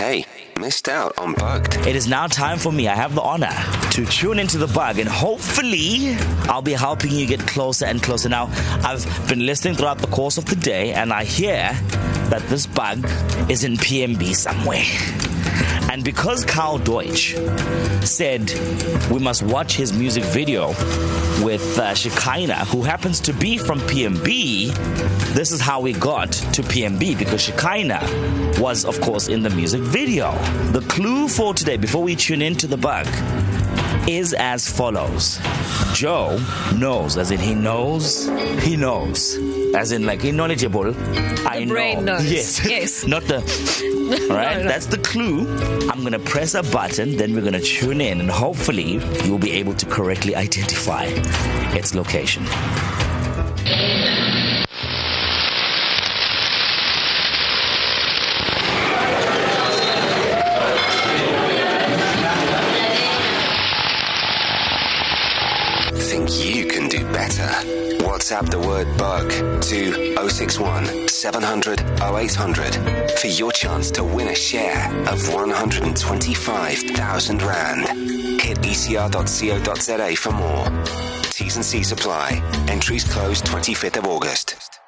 Hey, missed out on Bugged. It is now time for me. I have the honor to tune into the bug, and hopefully, I'll be helping you get closer and closer. Now, I've been listening throughout the course of the day, and I hear that this bug is in PMB somewhere. And because Kyle Deutsch said we must watch his music video with uh, Shekinah, who happens to be from PMB, this is how we got to PMB because Shekinah was, of course, in the music video. The clue for today, before we tune into the bug, is as follows Joe knows, as in he knows, he knows. As in, like, he knowledgeable. I brain know. knows. Yes. Yes. Not the. Right, No, no. that's the clue. I'm going to press a button, then we're going to tune in, and hopefully, you'll be able to correctly identify its location. Think you can do better? WhatsApp the word bug to 061 700 0800 for your chance to win a share of 125,000 Rand. Hit ecr.co.za for more. T's and C's apply. Entries close 25th of August.